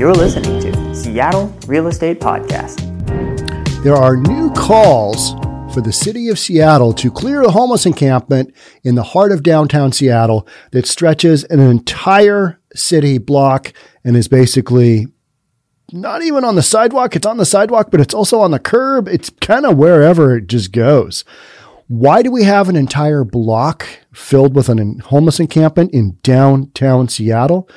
You're listening to Seattle Real Estate Podcast. There are new calls for the city of Seattle to clear a homeless encampment in the heart of downtown Seattle that stretches an entire city block and is basically not even on the sidewalk. It's on the sidewalk, but it's also on the curb. It's kind of wherever it just goes. Why do we have an entire block filled with a homeless encampment in downtown Seattle?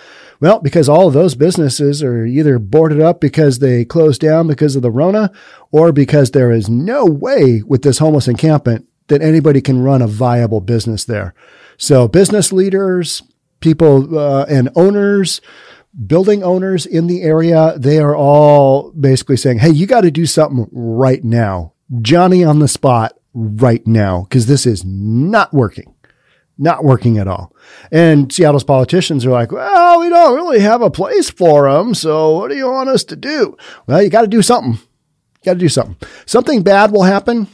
Well, because all of those businesses are either boarded up because they closed down because of the Rona or because there is no way with this homeless encampment that anybody can run a viable business there. So business leaders, people uh, and owners, building owners in the area, they are all basically saying, Hey, you got to do something right now. Johnny on the spot right now because this is not working. Not working at all. And Seattle's politicians are like, well, we don't really have a place for them. So what do you want us to do? Well, you got to do something. You got to do something. Something bad will happen.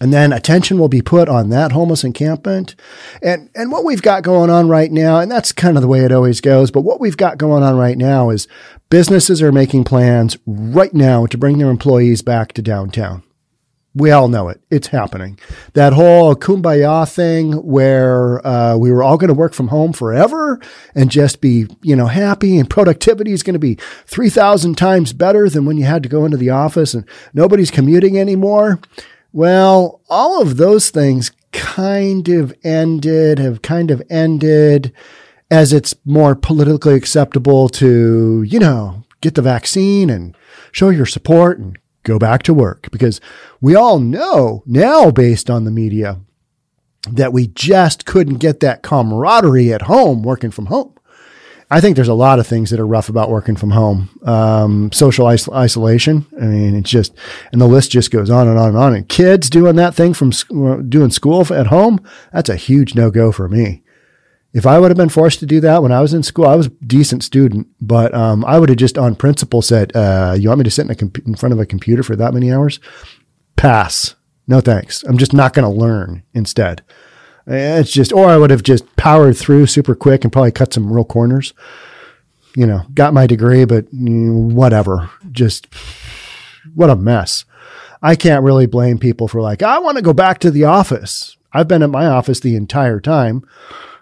And then attention will be put on that homeless encampment. And, and what we've got going on right now, and that's kind of the way it always goes, but what we've got going on right now is businesses are making plans right now to bring their employees back to downtown. We all know it. It's happening. That whole kumbaya thing where uh, we were all going to work from home forever and just be, you know, happy and productivity is going to be 3,000 times better than when you had to go into the office and nobody's commuting anymore. Well, all of those things kind of ended, have kind of ended as it's more politically acceptable to, you know, get the vaccine and show your support and go back to work because we all know now based on the media that we just couldn't get that camaraderie at home working from home. I think there's a lot of things that are rough about working from home. Um, social is- isolation. I mean, it's just, and the list just goes on and on and on. And kids doing that thing from sc- doing school at home, that's a huge no go for me. If I would have been forced to do that when I was in school, I was a decent student, but um, I would have just on principle said, uh, "You want me to sit in, comp- in front of a computer for that many hours? Pass. No thanks. I'm just not going to learn instead." It's just, or I would have just powered through super quick and probably cut some real corners. You know, got my degree, but whatever. Just what a mess. I can't really blame people for like, I want to go back to the office. I've been at my office the entire time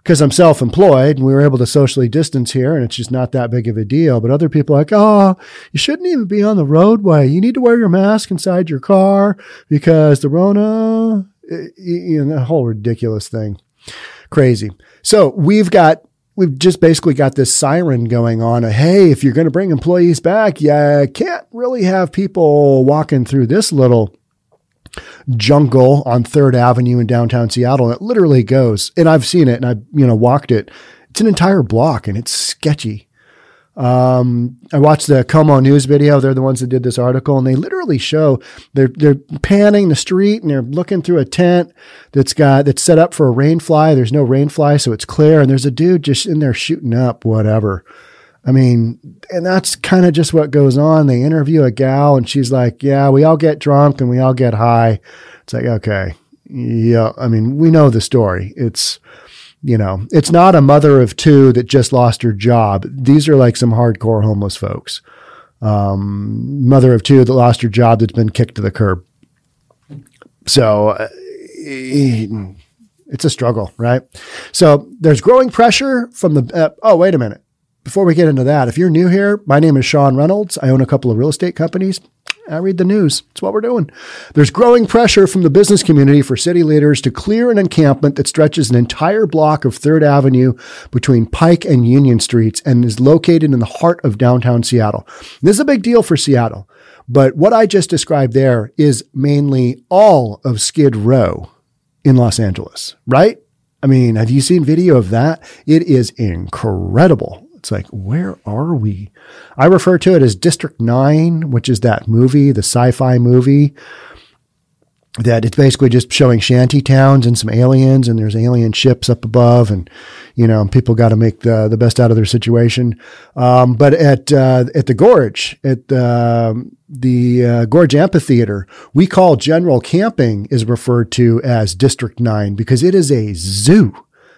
because I'm self employed and we were able to socially distance here and it's just not that big of a deal. But other people are like, oh, you shouldn't even be on the roadway. You need to wear your mask inside your car because the Rona eh, you know, the whole ridiculous thing. Crazy. So we've got, we've just basically got this siren going on. hey, if you're going to bring employees back, you can't really have people walking through this little jungle on Third Avenue in downtown Seattle. It literally goes, and I've seen it and I've, you know, walked it. It's an entire block and it's sketchy. Um, I watched the KOMO News video. They're the ones that did this article, and they literally show they're they're panning the street and they're looking through a tent that's got that's set up for a rainfly. There's no rainfly, so it's clear, and there's a dude just in there shooting up whatever. I mean, and that's kind of just what goes on. They interview a gal, and she's like, "Yeah, we all get drunk and we all get high." It's like, okay, yeah. I mean, we know the story. It's you know, it's not a mother of two that just lost her job. These are like some hardcore homeless folks. Um, mother of two that lost her job that's been kicked to the curb. So uh, it's a struggle, right? So there's growing pressure from the. Uh, oh, wait a minute. Before we get into that, if you're new here, my name is Sean Reynolds. I own a couple of real estate companies. I read the news. It's what we're doing. There's growing pressure from the business community for city leaders to clear an encampment that stretches an entire block of Third Avenue between Pike and Union Streets and is located in the heart of downtown Seattle. This is a big deal for Seattle, but what I just described there is mainly all of Skid Row in Los Angeles, right? I mean, have you seen video of that? It is incredible. It's like, where are we? I refer to it as District 9, which is that movie, the sci fi movie that it's basically just showing shanty towns and some aliens and there's alien ships up above and you know people got to make the the best out of their situation um, but at uh, at the gorge at uh, the uh, gorge amphitheater we call general camping is referred to as district 9 because it is a zoo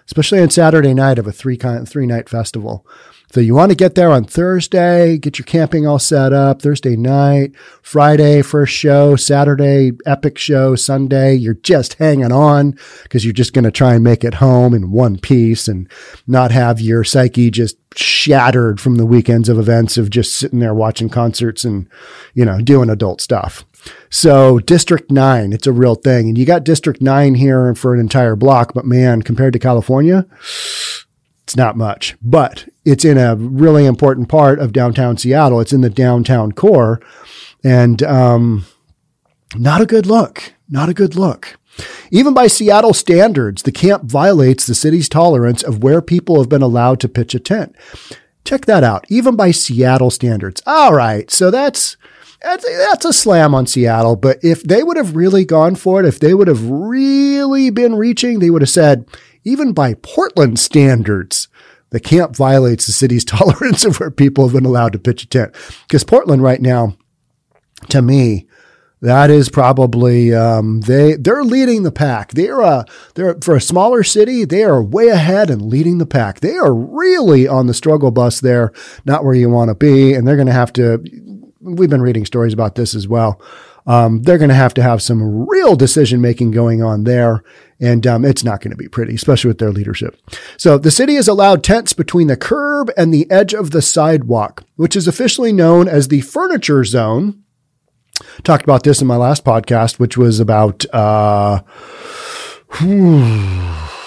especially on Saturday night of a three three night festival. So you want to get there on Thursday, get your camping all set up, Thursday night, Friday, first show, Saturday, epic show, Sunday, you're just hanging on because you're just going to try and make it home in one piece and not have your psyche just shattered from the weekends of events of just sitting there watching concerts and, you know, doing adult stuff. So District 9, it's a real thing. And you got District 9 here for an entire block, but man, compared to California, it's not much, but it's in a really important part of downtown Seattle. It's in the downtown core and, um, not a good look. Not a good look. Even by Seattle standards, the camp violates the city's tolerance of where people have been allowed to pitch a tent. Check that out. Even by Seattle standards. All right. So that's, that's, that's a slam on Seattle. But if they would have really gone for it, if they would have really been reaching, they would have said, even by Portland standards, the camp violates the city's tolerance of where people have been allowed to pitch a tent. Because Portland right now, to me, that is probably um, they they're leading the pack. They're a they're for a smaller city. They are way ahead and leading the pack. They are really on the struggle bus there, not where you want to be, and they're going to have to. We've been reading stories about this as well. Um, they're going to have to have some real decision making going on there. And um, it's not going to be pretty, especially with their leadership. So the city has allowed tents between the curb and the edge of the sidewalk, which is officially known as the furniture zone. Talked about this in my last podcast, which was about, uh,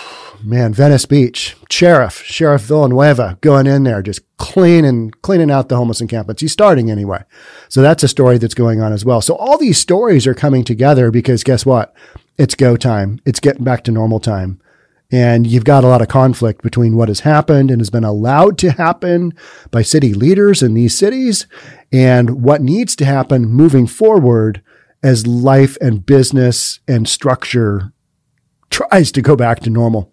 man, Venice Beach, Sheriff, Sheriff Villanueva going in there, just cleaning, cleaning out the homeless encampments. He's starting anyway. So that's a story that's going on as well. So all these stories are coming together because guess what? It's go time. It's getting back to normal time. And you've got a lot of conflict between what has happened and has been allowed to happen by city leaders in these cities and what needs to happen moving forward as life and business and structure tries to go back to normal.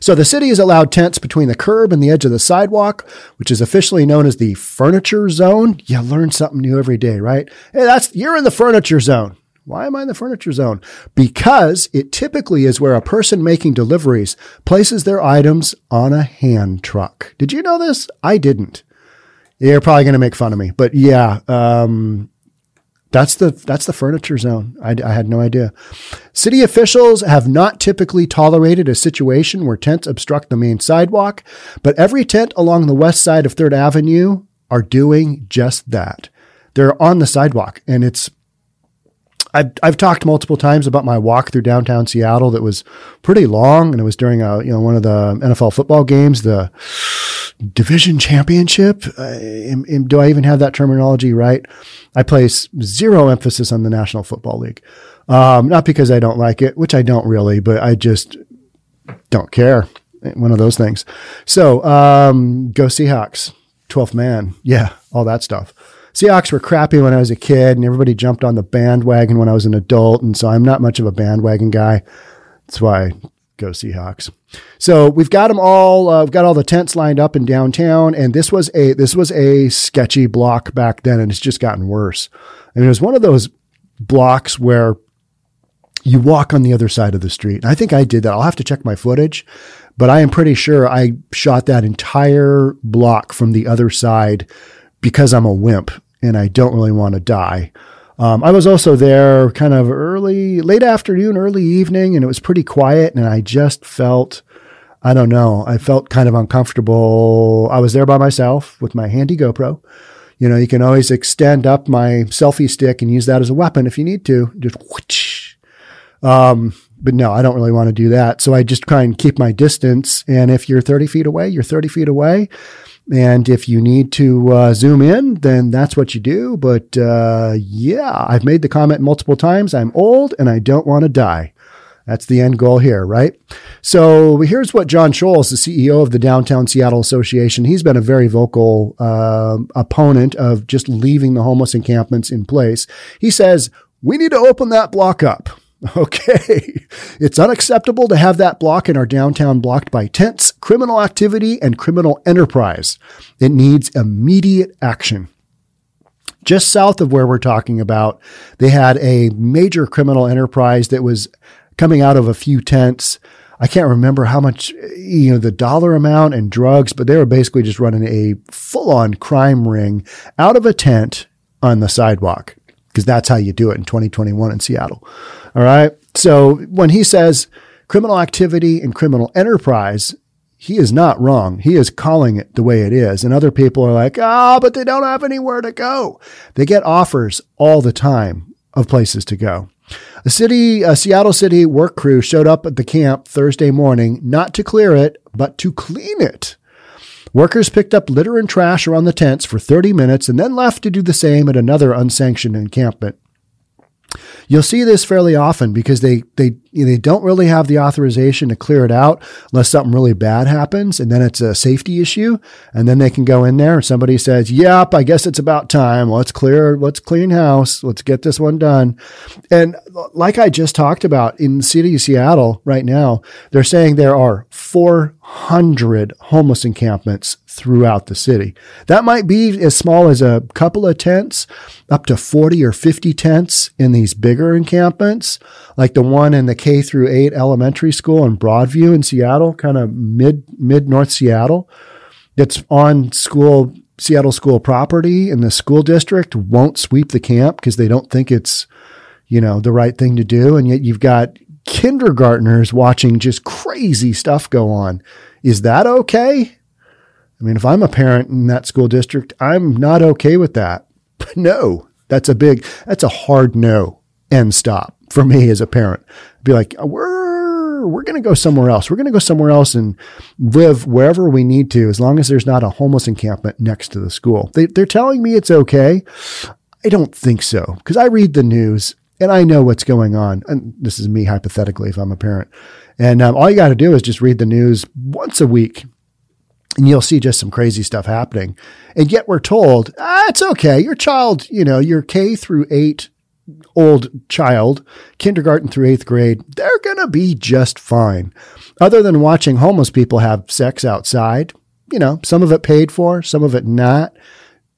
So the city has allowed tents between the curb and the edge of the sidewalk, which is officially known as the furniture zone. You learn something new every day, right? Hey, that's, you're in the furniture zone. Why am I in the furniture zone? Because it typically is where a person making deliveries places their items on a hand truck. Did you know this? I didn't. You're probably going to make fun of me, but yeah, um, that's the that's the furniture zone. I, I, had no idea. City officials have not typically tolerated a situation where tents obstruct the main sidewalk, but every tent along the west side of Third Avenue are doing just that. They're on the sidewalk, and it's. I've I've talked multiple times about my walk through downtown Seattle that was pretty long, and it was during a you know one of the NFL football games. The division championship. Uh, am, am, do I even have that terminology right? I place zero emphasis on the National Football League. Um, not because I don't like it, which I don't really, but I just don't care. One of those things. So, um, go Seahawks, 12th man. Yeah, all that stuff. Seahawks were crappy when I was a kid and everybody jumped on the bandwagon when I was an adult. And so I'm not much of a bandwagon guy. That's why go Seahawks. So we've got them all. Uh, we've got all the tents lined up in downtown, and this was a this was a sketchy block back then, and it's just gotten worse. I mean, it was one of those blocks where you walk on the other side of the street. And I think I did that. I'll have to check my footage, but I am pretty sure I shot that entire block from the other side because I'm a wimp and I don't really want to die. Um, I was also there kind of early, late afternoon, early evening, and it was pretty quiet. And I just felt, I don't know, I felt kind of uncomfortable. I was there by myself with my handy GoPro. You know, you can always extend up my selfie stick and use that as a weapon if you need to. Just whoosh. Um, but no, I don't really want to do that. So I just try and keep my distance. And if you're 30 feet away, you're 30 feet away. And if you need to uh, zoom in, then that's what you do. But uh, yeah, I've made the comment multiple times. I'm old and I don't want to die. That's the end goal here, right? So here's what Jon Scholes, the CEO of the Downtown Seattle Association, he's been a very vocal uh, opponent of just leaving the homeless encampments in place. He says, we need to open that block up. Okay. It's unacceptable to have that block in our downtown blocked by tents, criminal activity, and criminal enterprise. It needs immediate action. Just south of where we're talking about, they had a major criminal enterprise that was coming out of a few tents. I can't remember how much, you know, the dollar amount and drugs, but they were basically just running a full on crime ring out of a tent on the sidewalk because that's how you do it in 2021 in Seattle. All right. So when he says criminal activity and criminal enterprise, he is not wrong. He is calling it the way it is. And other people are like, ah, oh, but they don't have anywhere to go. They get offers all the time of places to go. A city, a Seattle City work crew showed up at the camp Thursday morning, not to clear it, but to clean it. Workers picked up litter and trash around the tents for 30 minutes and then left to do the same at another unsanctioned encampment. You'll see this fairly often because they, they, they don't really have the authorization to clear it out unless something really bad happens. And then it's a safety issue. And then they can go in there and somebody says, yep, I guess it's about time. Let's clear, let's clean house. Let's get this one done. And like I just talked about in the city of Seattle right now, they're saying there are 400 homeless encampments throughout the city. That might be as small as a couple of tents, up to 40 or 50 tents in these bigger encampments, like the one in the K through 8 elementary school in Broadview in Seattle, kind of mid mid North Seattle. That's on school Seattle school property and the school district won't sweep the camp because they don't think it's you know the right thing to do and yet you've got kindergartners watching just crazy stuff go on. Is that okay? I mean, if I'm a parent in that school district, I'm not okay with that. But no, that's a big, that's a hard no and stop for me as a parent. Be like, we're, we're going to go somewhere else. We're going to go somewhere else and live wherever we need to, as long as there's not a homeless encampment next to the school. They, they're telling me it's okay. I don't think so because I read the news and I know what's going on. And this is me hypothetically if I'm a parent. And um, all you got to do is just read the news once a week and you'll see just some crazy stuff happening. And yet we're told, ah, it's okay. Your child, you know, your K through eight old child, kindergarten through eighth grade, they're going to be just fine. Other than watching homeless people have sex outside, you know, some of it paid for, some of it not,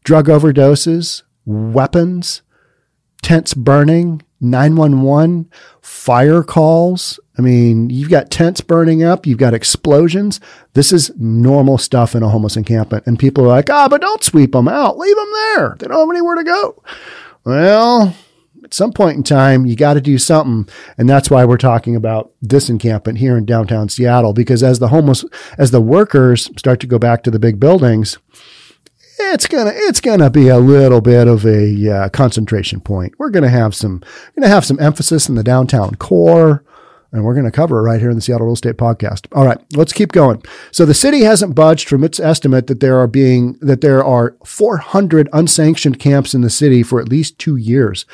drug overdoses, weapons, tents burning, 911, fire calls. I mean, you've got tents burning up, you've got explosions. This is normal stuff in a homeless encampment. And people are like, ah, but don't sweep them out. Leave them there. They don't have anywhere to go. Well, at some point in time, you got to do something. And that's why we're talking about this encampment here in downtown Seattle, because as the homeless, as the workers start to go back to the big buildings, it's gonna it's gonna be a little bit of a uh, concentration point. We're gonna have some gonna have some emphasis in the downtown core, and we're gonna cover it right here in the Seattle Real Estate Podcast. All right, let's keep going. So the city hasn't budged from its estimate that there are being that there are 400 unsanctioned camps in the city for at least two years.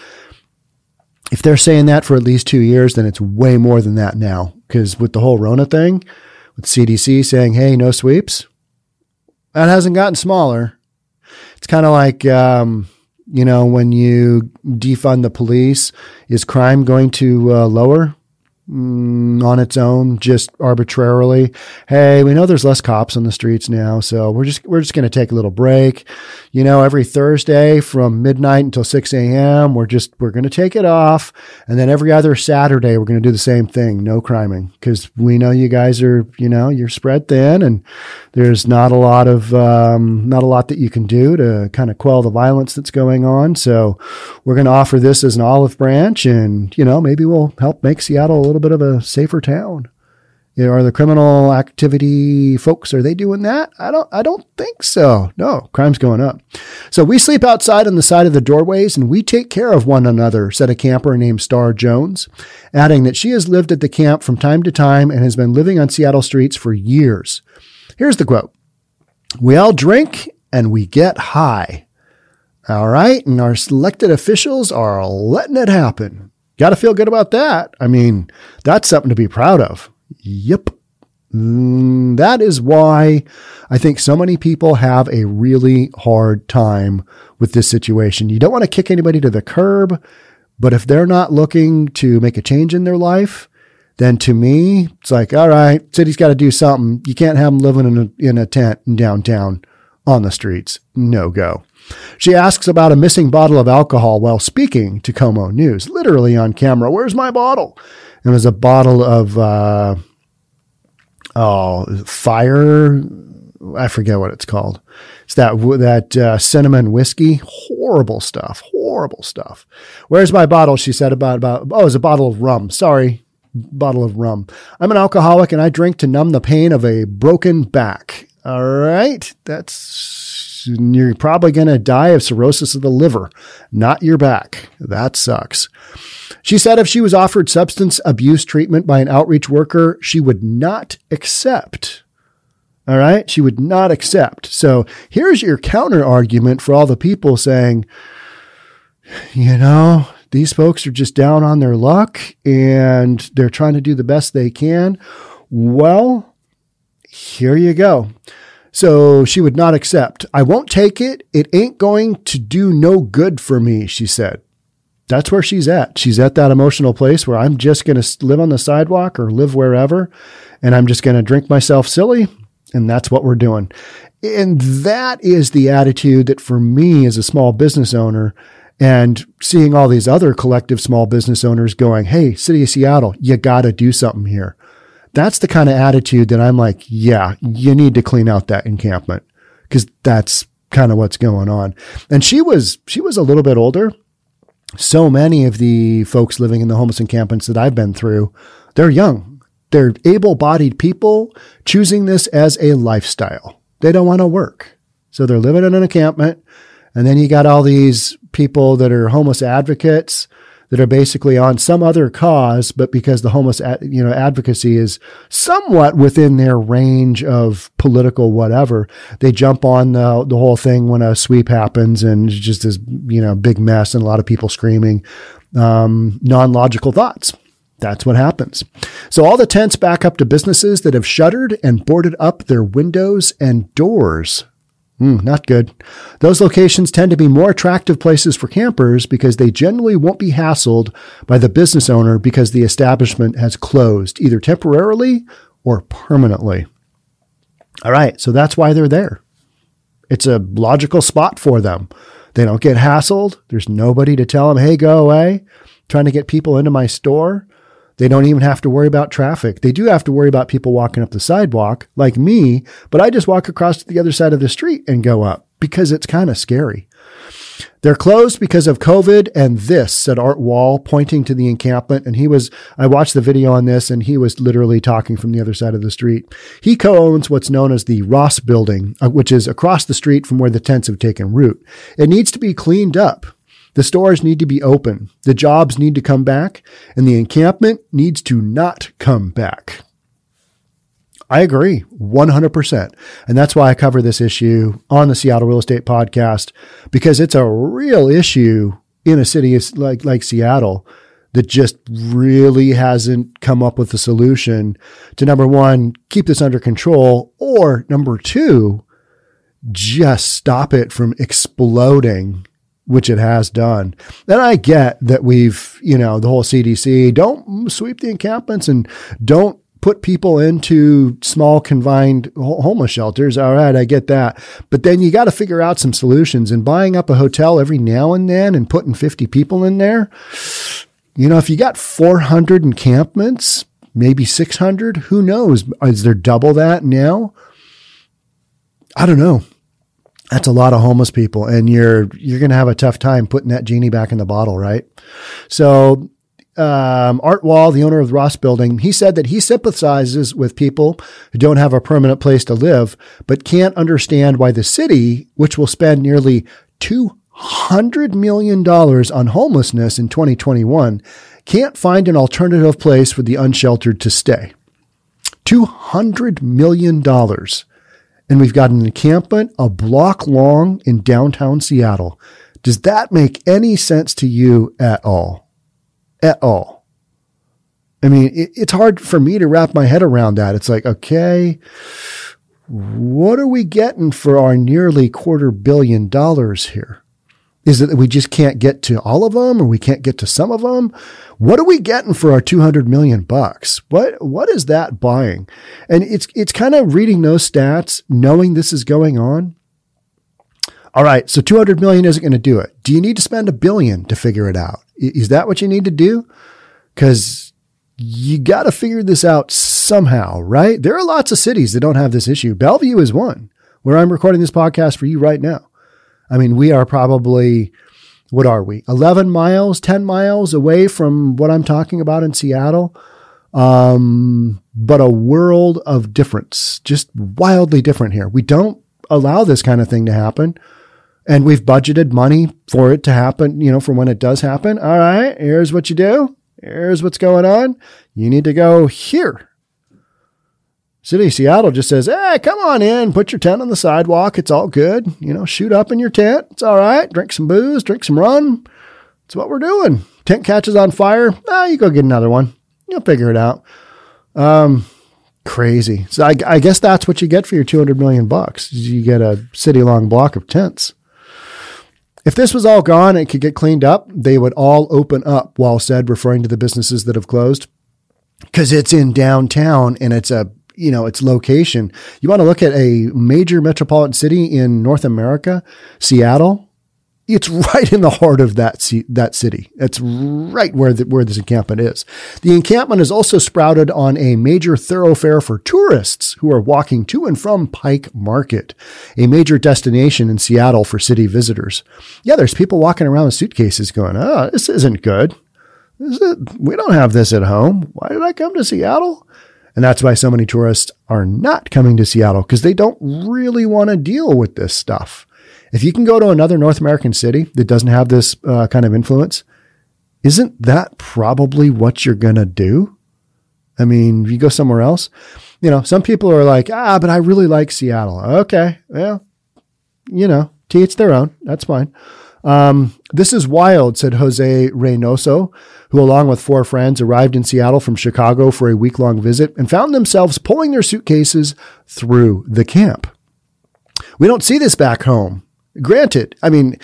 If they're saying that for at least two years, then it's way more than that now. Because with the whole Rona thing, with CDC saying, "Hey, no sweeps," that hasn't gotten smaller it's kind of like, um, you know, when you defund the police, is crime going to uh, lower? Mm, on its own, just arbitrarily. Hey, we know there's less cops on the streets now, so we're just we're just going to take a little break. You know, every Thursday from midnight until six a.m., we're just we're going to take it off, and then every other Saturday we're going to do the same thing, no criming, because we know you guys are you know you're spread thin, and there's not a lot of um, not a lot that you can do to kind of quell the violence that's going on. So we're going to offer this as an olive branch, and you know maybe we'll help make Seattle a little bit of a safer town. You know, are the criminal activity folks are they doing that? I don't I don't think so. No, crime's going up. So we sleep outside on the side of the doorways and we take care of one another, said a camper named Star Jones, adding that she has lived at the camp from time to time and has been living on Seattle streets for years. Here's the quote. We all drink and we get high. All right, and our elected officials are letting it happen. Got to feel good about that. I mean, that's something to be proud of. Yep. Mm, that is why I think so many people have a really hard time with this situation. You don't want to kick anybody to the curb, but if they're not looking to make a change in their life, then to me, it's like, all right, city's got to do something. You can't have them living in a, in a tent in downtown on the streets. No go. She asks about a missing bottle of alcohol while speaking to KOMO News, literally on camera. Where's my bottle? And it was a bottle of, uh, oh, fire. I forget what it's called. It's that that uh, cinnamon whiskey. Horrible stuff. Horrible stuff. Where's my bottle? She said about about. Oh, it's a bottle of rum. Sorry, bottle of rum. I'm an alcoholic and I drink to numb the pain of a broken back. All right, that's you're probably going to die of cirrhosis of the liver, not your back. That sucks. She said if she was offered substance abuse treatment by an outreach worker, she would not accept. All right. She would not accept. So here's your counter argument for all the people saying, you know, these folks are just down on their luck and they're trying to do the best they can. Well, here you go. So she would not accept. I won't take it. It ain't going to do no good for me, she said that's where she's at. She's at that emotional place where I'm just going to live on the sidewalk or live wherever, and I'm just going to drink myself silly. And that's what we're doing. And that is the attitude that for me as a small business owner and seeing all these other collective small business owners going, Hey, city of Seattle, you got to do something here. That's the kind of attitude that I'm like, yeah, you need to clean out that encampment because that's kind of what's going on. And she was, she was a little bit older so many of the folks living in the homeless encampments that I've been through, they're young. They're able bodied people choosing this as a lifestyle. They don't want to work. So they're living in an encampment. And then you got all these people that are homeless advocates that are basically on some other cause, but because the homeless, you know, advocacy is somewhat within their range of political whatever, they jump on the, the whole thing when a sweep happens and it's just this, you know, big mess and a lot of people screaming, um, non-logical thoughts. That's what happens. So all the tents back up to businesses that have shuttered and boarded up their windows and doors Mm, not good. Those locations tend to be more attractive places for campers because they generally won't be hassled by the business owner because the establishment has closed, either temporarily or permanently. All right, so that's why they're there. It's a logical spot for them. They don't get hassled. There's nobody to tell them, hey, go away. trying to get people into my store. They don't even have to worry about traffic. They do have to worry about people walking up the sidewalk, like me, but I just walk across to the other side of the street and go up because it's kind of scary. They're closed because of COVID and this, said Art Wall, pointing to the encampment. And he was, I watched the video on this and he was literally talking from the other side of the street. He co owns what's known as the Ross building, uh, which is across the street from where the tents have taken root. It needs to be cleaned up. The stores need to be open. The jobs need to come back and the encampment needs to not come back. I agree 100%. And that's why I cover this issue on the Seattle Real Estate Podcast because it's a real issue in a city like, like Seattle that just really hasn't come up with a solution to number one, keep this under control, or number two, just stop it from exploding which it has done. And I get that we've, you know, the whole CDC, don't sweep the encampments and don't put people into small confined homeless shelters. All right, I get that. But then you got to figure out some solutions and buying up a hotel every now and then and putting 50 people in there. You know, if you got 400 encampments, maybe 600, who knows? Is there double that now? I don't know that's a lot of homeless people and you're you're going to have a tough time putting that genie back in the bottle right? So um, art wall the owner of the ross building he said that he sympathizes with people who don't have a permanent place to live but can't understand why the city which will spend nearly 200 million dollars on homelessness in 2021 can't find an alternative place for the unsheltered to stay. 200 million dollars and we've got an encampment a block long in downtown Seattle. Does that make any sense to you at all? At all? I mean, it, it's hard for me to wrap my head around that. It's like, okay, what are we getting for our nearly quarter billion dollars here? Is it that we just can't get to all of them or we can't get to some of them? What are we getting for our 200 million bucks? What, what is that buying? And it's, it's kind of reading those stats, knowing this is going on. All right. So 200 million isn't going to do it. Do you need to spend a billion to figure it out? Is that what you need to do? Cause you got to figure this out somehow, right? There are lots of cities that don't have this issue. Bellevue is one where I'm recording this podcast for you right now. I mean, we are probably, what are we? 11 miles, 10 miles away from what I'm talking about in Seattle. Um, but a world of difference, just wildly different here. We don't allow this kind of thing to happen. And we've budgeted money for it to happen, you know, for when it does happen. All right, here's what you do. Here's what's going on. You need to go here. City of Seattle just says, hey, come on in, put your tent on the sidewalk. It's all good. You know, shoot up in your tent. It's all right. Drink some booze, drink some run. It's what we're doing. Tent catches on fire. Ah, you go get another one. You'll figure it out. Um, crazy. So I, I guess that's what you get for your 200 million bucks. You get a city long block of tents. If this was all gone and could get cleaned up, they would all open up, Wall said, referring to the businesses that have closed. Because it's in downtown and it's a you know, its location. You want to look at a major metropolitan city in North America, Seattle. It's right in the heart of that that city. It's right where the, where this encampment is. The encampment is also sprouted on a major thoroughfare for tourists who are walking to and from Pike Market, a major destination in Seattle for city visitors. Yeah, there's people walking around with suitcases going, "Oh, this isn't good. Is it? We don't have this at home. Why did I come to Seattle?" And that's why so many tourists are not coming to Seattle because they don't really want to deal with this stuff. If you can go to another North American city that doesn't have this uh, kind of influence, isn't that probably what you're going to do? I mean, if you go somewhere else, you know, some people are like, ah, but I really like Seattle. Okay. Well, you know, to each their own. That's fine. Um, this is wild, said Jose Reynoso, who, along with four friends, arrived in Seattle from Chicago for a week long visit and found themselves pulling their suitcases through the camp. We don't see this back home. Granted, I mean,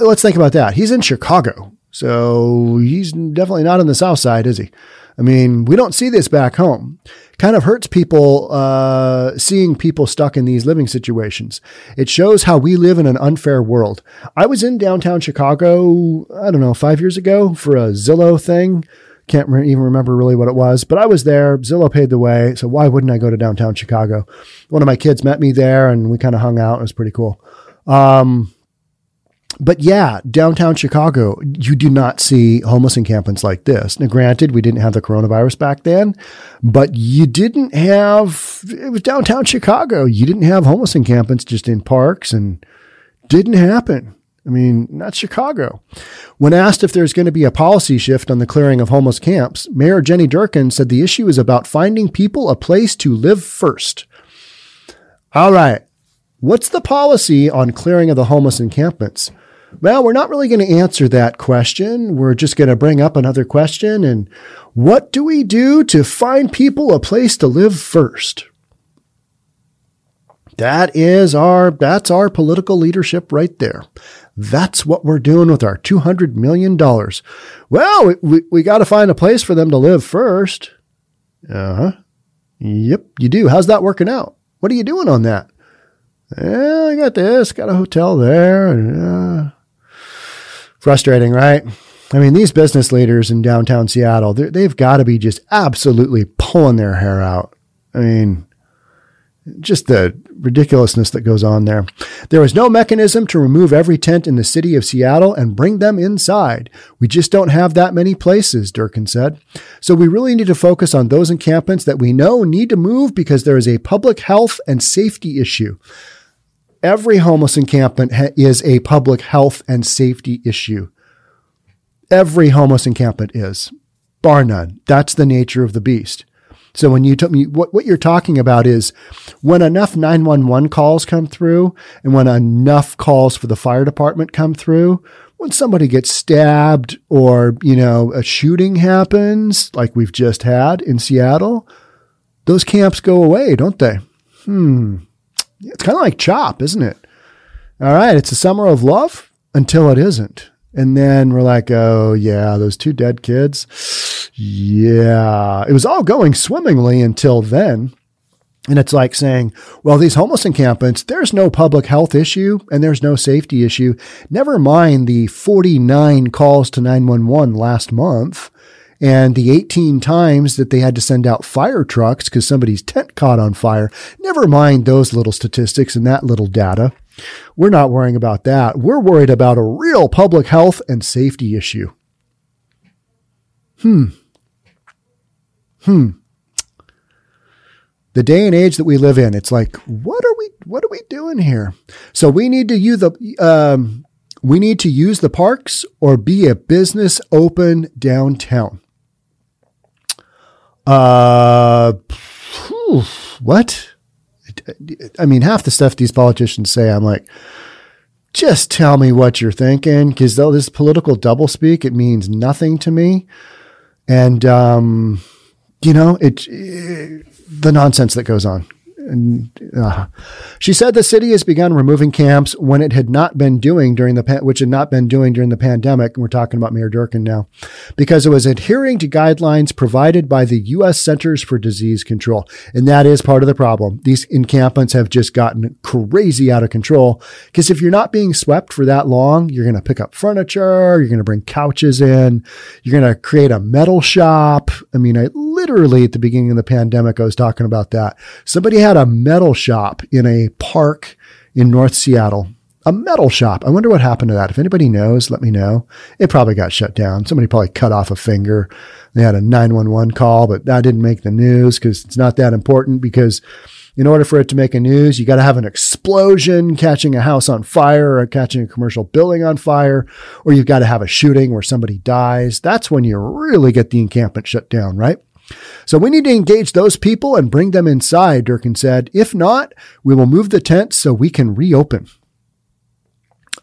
let's think about that. He's in Chicago, so he's definitely not on the South Side, is he? I mean, we don't see this back home. Kind of hurts people uh, seeing people stuck in these living situations. It shows how we live in an unfair world. I was in downtown Chicago, I don't know, five years ago for a Zillow thing. Can't re- even remember really what it was, but I was there. Zillow paid the way, so why wouldn't I go to downtown Chicago? One of my kids met me there, and we kind of hung out. It was pretty cool. Um, but yeah, downtown Chicago, you do not see homeless encampments like this. Now, granted, we didn't have the coronavirus back then, but you didn't have, it was downtown Chicago. You didn't have homeless encampments just in parks and didn't happen. I mean, not Chicago. When asked if there's going to be a policy shift on the clearing of homeless camps, Mayor Jenny Durkan said the issue is about finding people a place to live first. All right. What's the policy on clearing of the homeless encampments? Well, we're not really going to answer that question. We're just going to bring up another question. And what do we do to find people a place to live first? That is our, that's our political leadership right there. That's what we're doing with our $200 million. Well, we, we, we got to find a place for them to live first. Uh huh. Yep, you do. How's that working out? What are you doing on that? Yeah, I got this, got a hotel there. Yeah. Frustrating, right? I mean, these business leaders in downtown Seattle, they've got to be just absolutely pulling their hair out. I mean, just the ridiculousness that goes on there. There is no mechanism to remove every tent in the city of Seattle and bring them inside. We just don't have that many places, Durkan said. So we really need to focus on those encampments that we know need to move because there is a public health and safety issue every homeless encampment ha- is a public health and safety issue. Every homeless encampment is, bar none. That's the nature of the beast. So when you told me what, what you're talking about is when enough 911 calls come through and when enough calls for the fire department come through, when somebody gets stabbed or, you know, a shooting happens like we've just had in Seattle, those camps go away, don't they? Hmm. It's kind of like Chop, isn't it? All right, it's a summer of love until it isn't. And then we're like, oh, yeah, those two dead kids. Yeah. It was all going swimmingly until then. And it's like saying, well, these homeless encampments, there's no public health issue and there's no safety issue. Never mind the 49 calls to 911 last month and the 18 times that they had to send out fire trucks because somebody's tent caught on fire. Never mind those little statistics and that little data. We're not worrying about that. We're worried about a real public health and safety issue. Hmm. Hmm. The day and age that we live in, it's like, what are we, what are we doing here? So we need to use the, um, we need to use the parks or be a business open downtown. Uh, what? I mean, half the stuff these politicians say, I'm like, just tell me what you're thinking, because though this political doublespeak, it means nothing to me. And, um, you know, it, it the nonsense that goes on and uh, she said the city has begun removing camps when it had not been doing during the which had not been doing during the pandemic. And we're talking about Mayor Durkan now, because it was adhering to guidelines provided by the U.S. Centers for Disease Control, and that is part of the problem. These encampments have just gotten crazy out of control. Because if you're not being swept for that long, you're going to pick up furniture, you're going to bring couches in, you're going to create a metal shop. I mean, I literally at the beginning of the pandemic, I was talking about that. Somebody had a metal shop in a park in North Seattle. A metal shop. I wonder what happened to that. If anybody knows, let me know. It probably got shut down. Somebody probably cut off a finger. They had a 911 call, but that didn't make the news because it's not that important because in order for it to make a news, you got to have an explosion catching a house on fire or catching a commercial building on fire, or you've got to have a shooting where somebody dies. That's when you really get the encampment shut down, right? So we need to engage those people and bring them inside, Durkan said. If not, we will move the tent so we can reopen.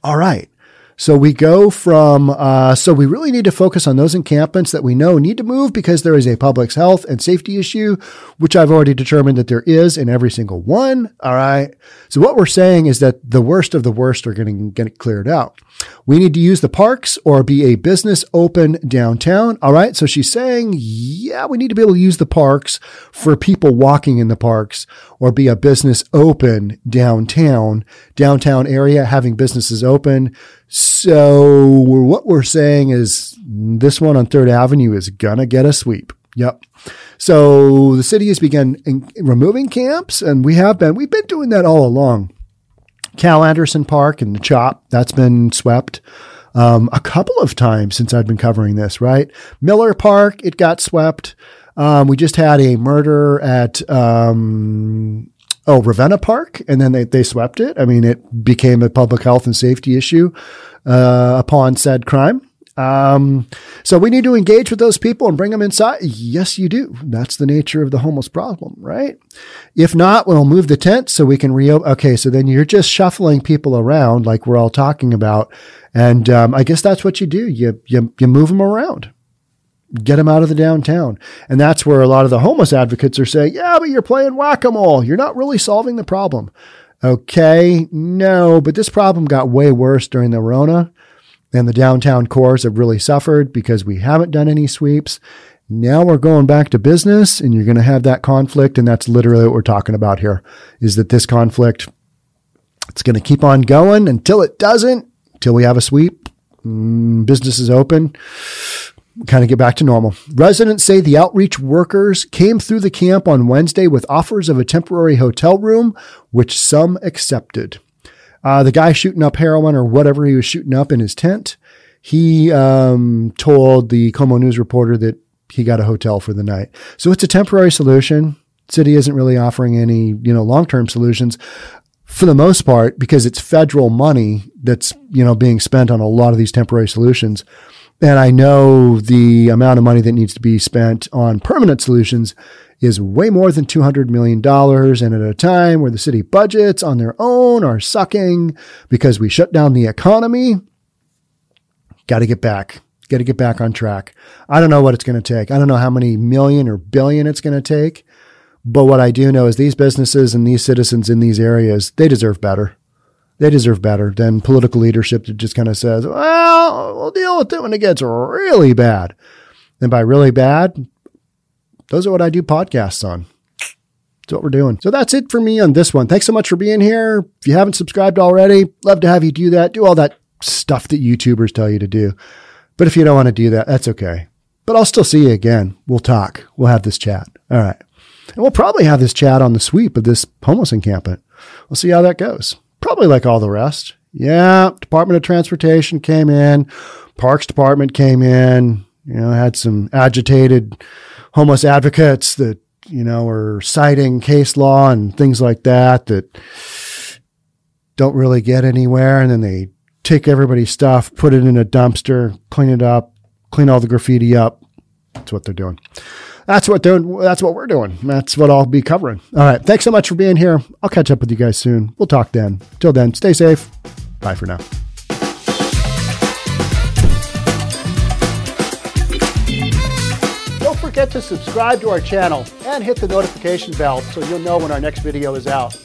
All right. So we go from, uh, so we really need to focus on those encampments that we know need to move because there is a public health and safety issue, which I've already determined that there is in every single one. All right. So what we're saying is that the worst of the worst are going to get cleared out. We need to use the parks or be a business open downtown. All right. So she's saying, yeah, we need to be able to use the parks for people walking in the parks or be a business open downtown, downtown area, having businesses open. So what we're saying is this one on Third Avenue is gonna get a sweep. Yep. So the city has begun removing camps and we have been, we've been doing that all along. Cal Anderson Park and the Chop, that's been swept. Um, a couple of times since I've been covering this, right? Miller Park, it got swept. Um, we just had a murder at, um, oh, Ravenna Park, and then they, they swept it. I mean, it became a public health and safety issue, uh, upon said crime. Um, so we need to engage with those people and bring them inside. Yes, you do. That's the nature of the homeless problem, right? If not, we'll move the tent so we can reopen. Okay. So then you're just shuffling people around like we're all talking about. And, um, I guess that's what you do. You, you, you move them around. Get them out of the downtown. And that's where a lot of the homeless advocates are saying, yeah, but you're playing whack-a-mole. You're not really solving the problem. Okay. No, but this problem got way worse during the Rona and the downtown cores have really suffered because we haven't done any sweeps. Now we're going back to business and you're going to have that conflict. And that's literally what we're talking about here is that this conflict, it's going to keep on going until it doesn't, until we have a sweep. Mm, business is open. Kind of get back to normal. Residents say the outreach workers came through the camp on Wednesday with offers of a temporary hotel room, which some accepted. Uh, the guy shooting up heroin or whatever he was shooting up in his tent, he um, told the KOMO News reporter that he got a hotel for the night. So it's a temporary solution. City isn't really offering any, you know, long-term solutions for the most part because it's federal money that's, you know, being spent on a lot of these temporary solutions. And I know the amount of money that needs to be spent on permanent solutions is way more than $200 million. And at a time where the city budgets on their own are sucking because we shut down the economy, got to get back. Got to get back on track. I don't know what it's going to take. I don't know how many million or billion it's going to take. But what I do know is these businesses and these citizens in these areas, they deserve better. They deserve better than political leadership that just kind of says, well, we'll deal with it when it gets really bad. And by really bad, those are what I do podcasts on. That's what we're doing. So that's it for me on this one. Thanks so much for being here. If you haven't subscribed already, love to have you do that. Do all that stuff that YouTubers tell you to do. But if you don't want to do that, that's okay. but I'll still see you again. We'll talk. We'll have this chat. All right. And we'll probably have this chat on the sweep of this homeless encampment. We'll see how that goes. Probably like all the rest. Yeah. Department of Transportation came in. Parks Department came in. You know, had some agitated homeless advocates that, you know, are citing case law and things like that that don't really get anywhere. And then they take everybody's stuff, put it in a dumpster, clean it up, clean all the graffiti up. That's what they're doing. That's what doing. That's what we're doing. That's what I'll be covering. All right. Thanks so much for being here. I'll catch up with you guys soon. We'll talk then. Till then, stay safe. Bye for now. Don't forget to subscribe to our channel and hit the notification bell so you'll know when our next video is out.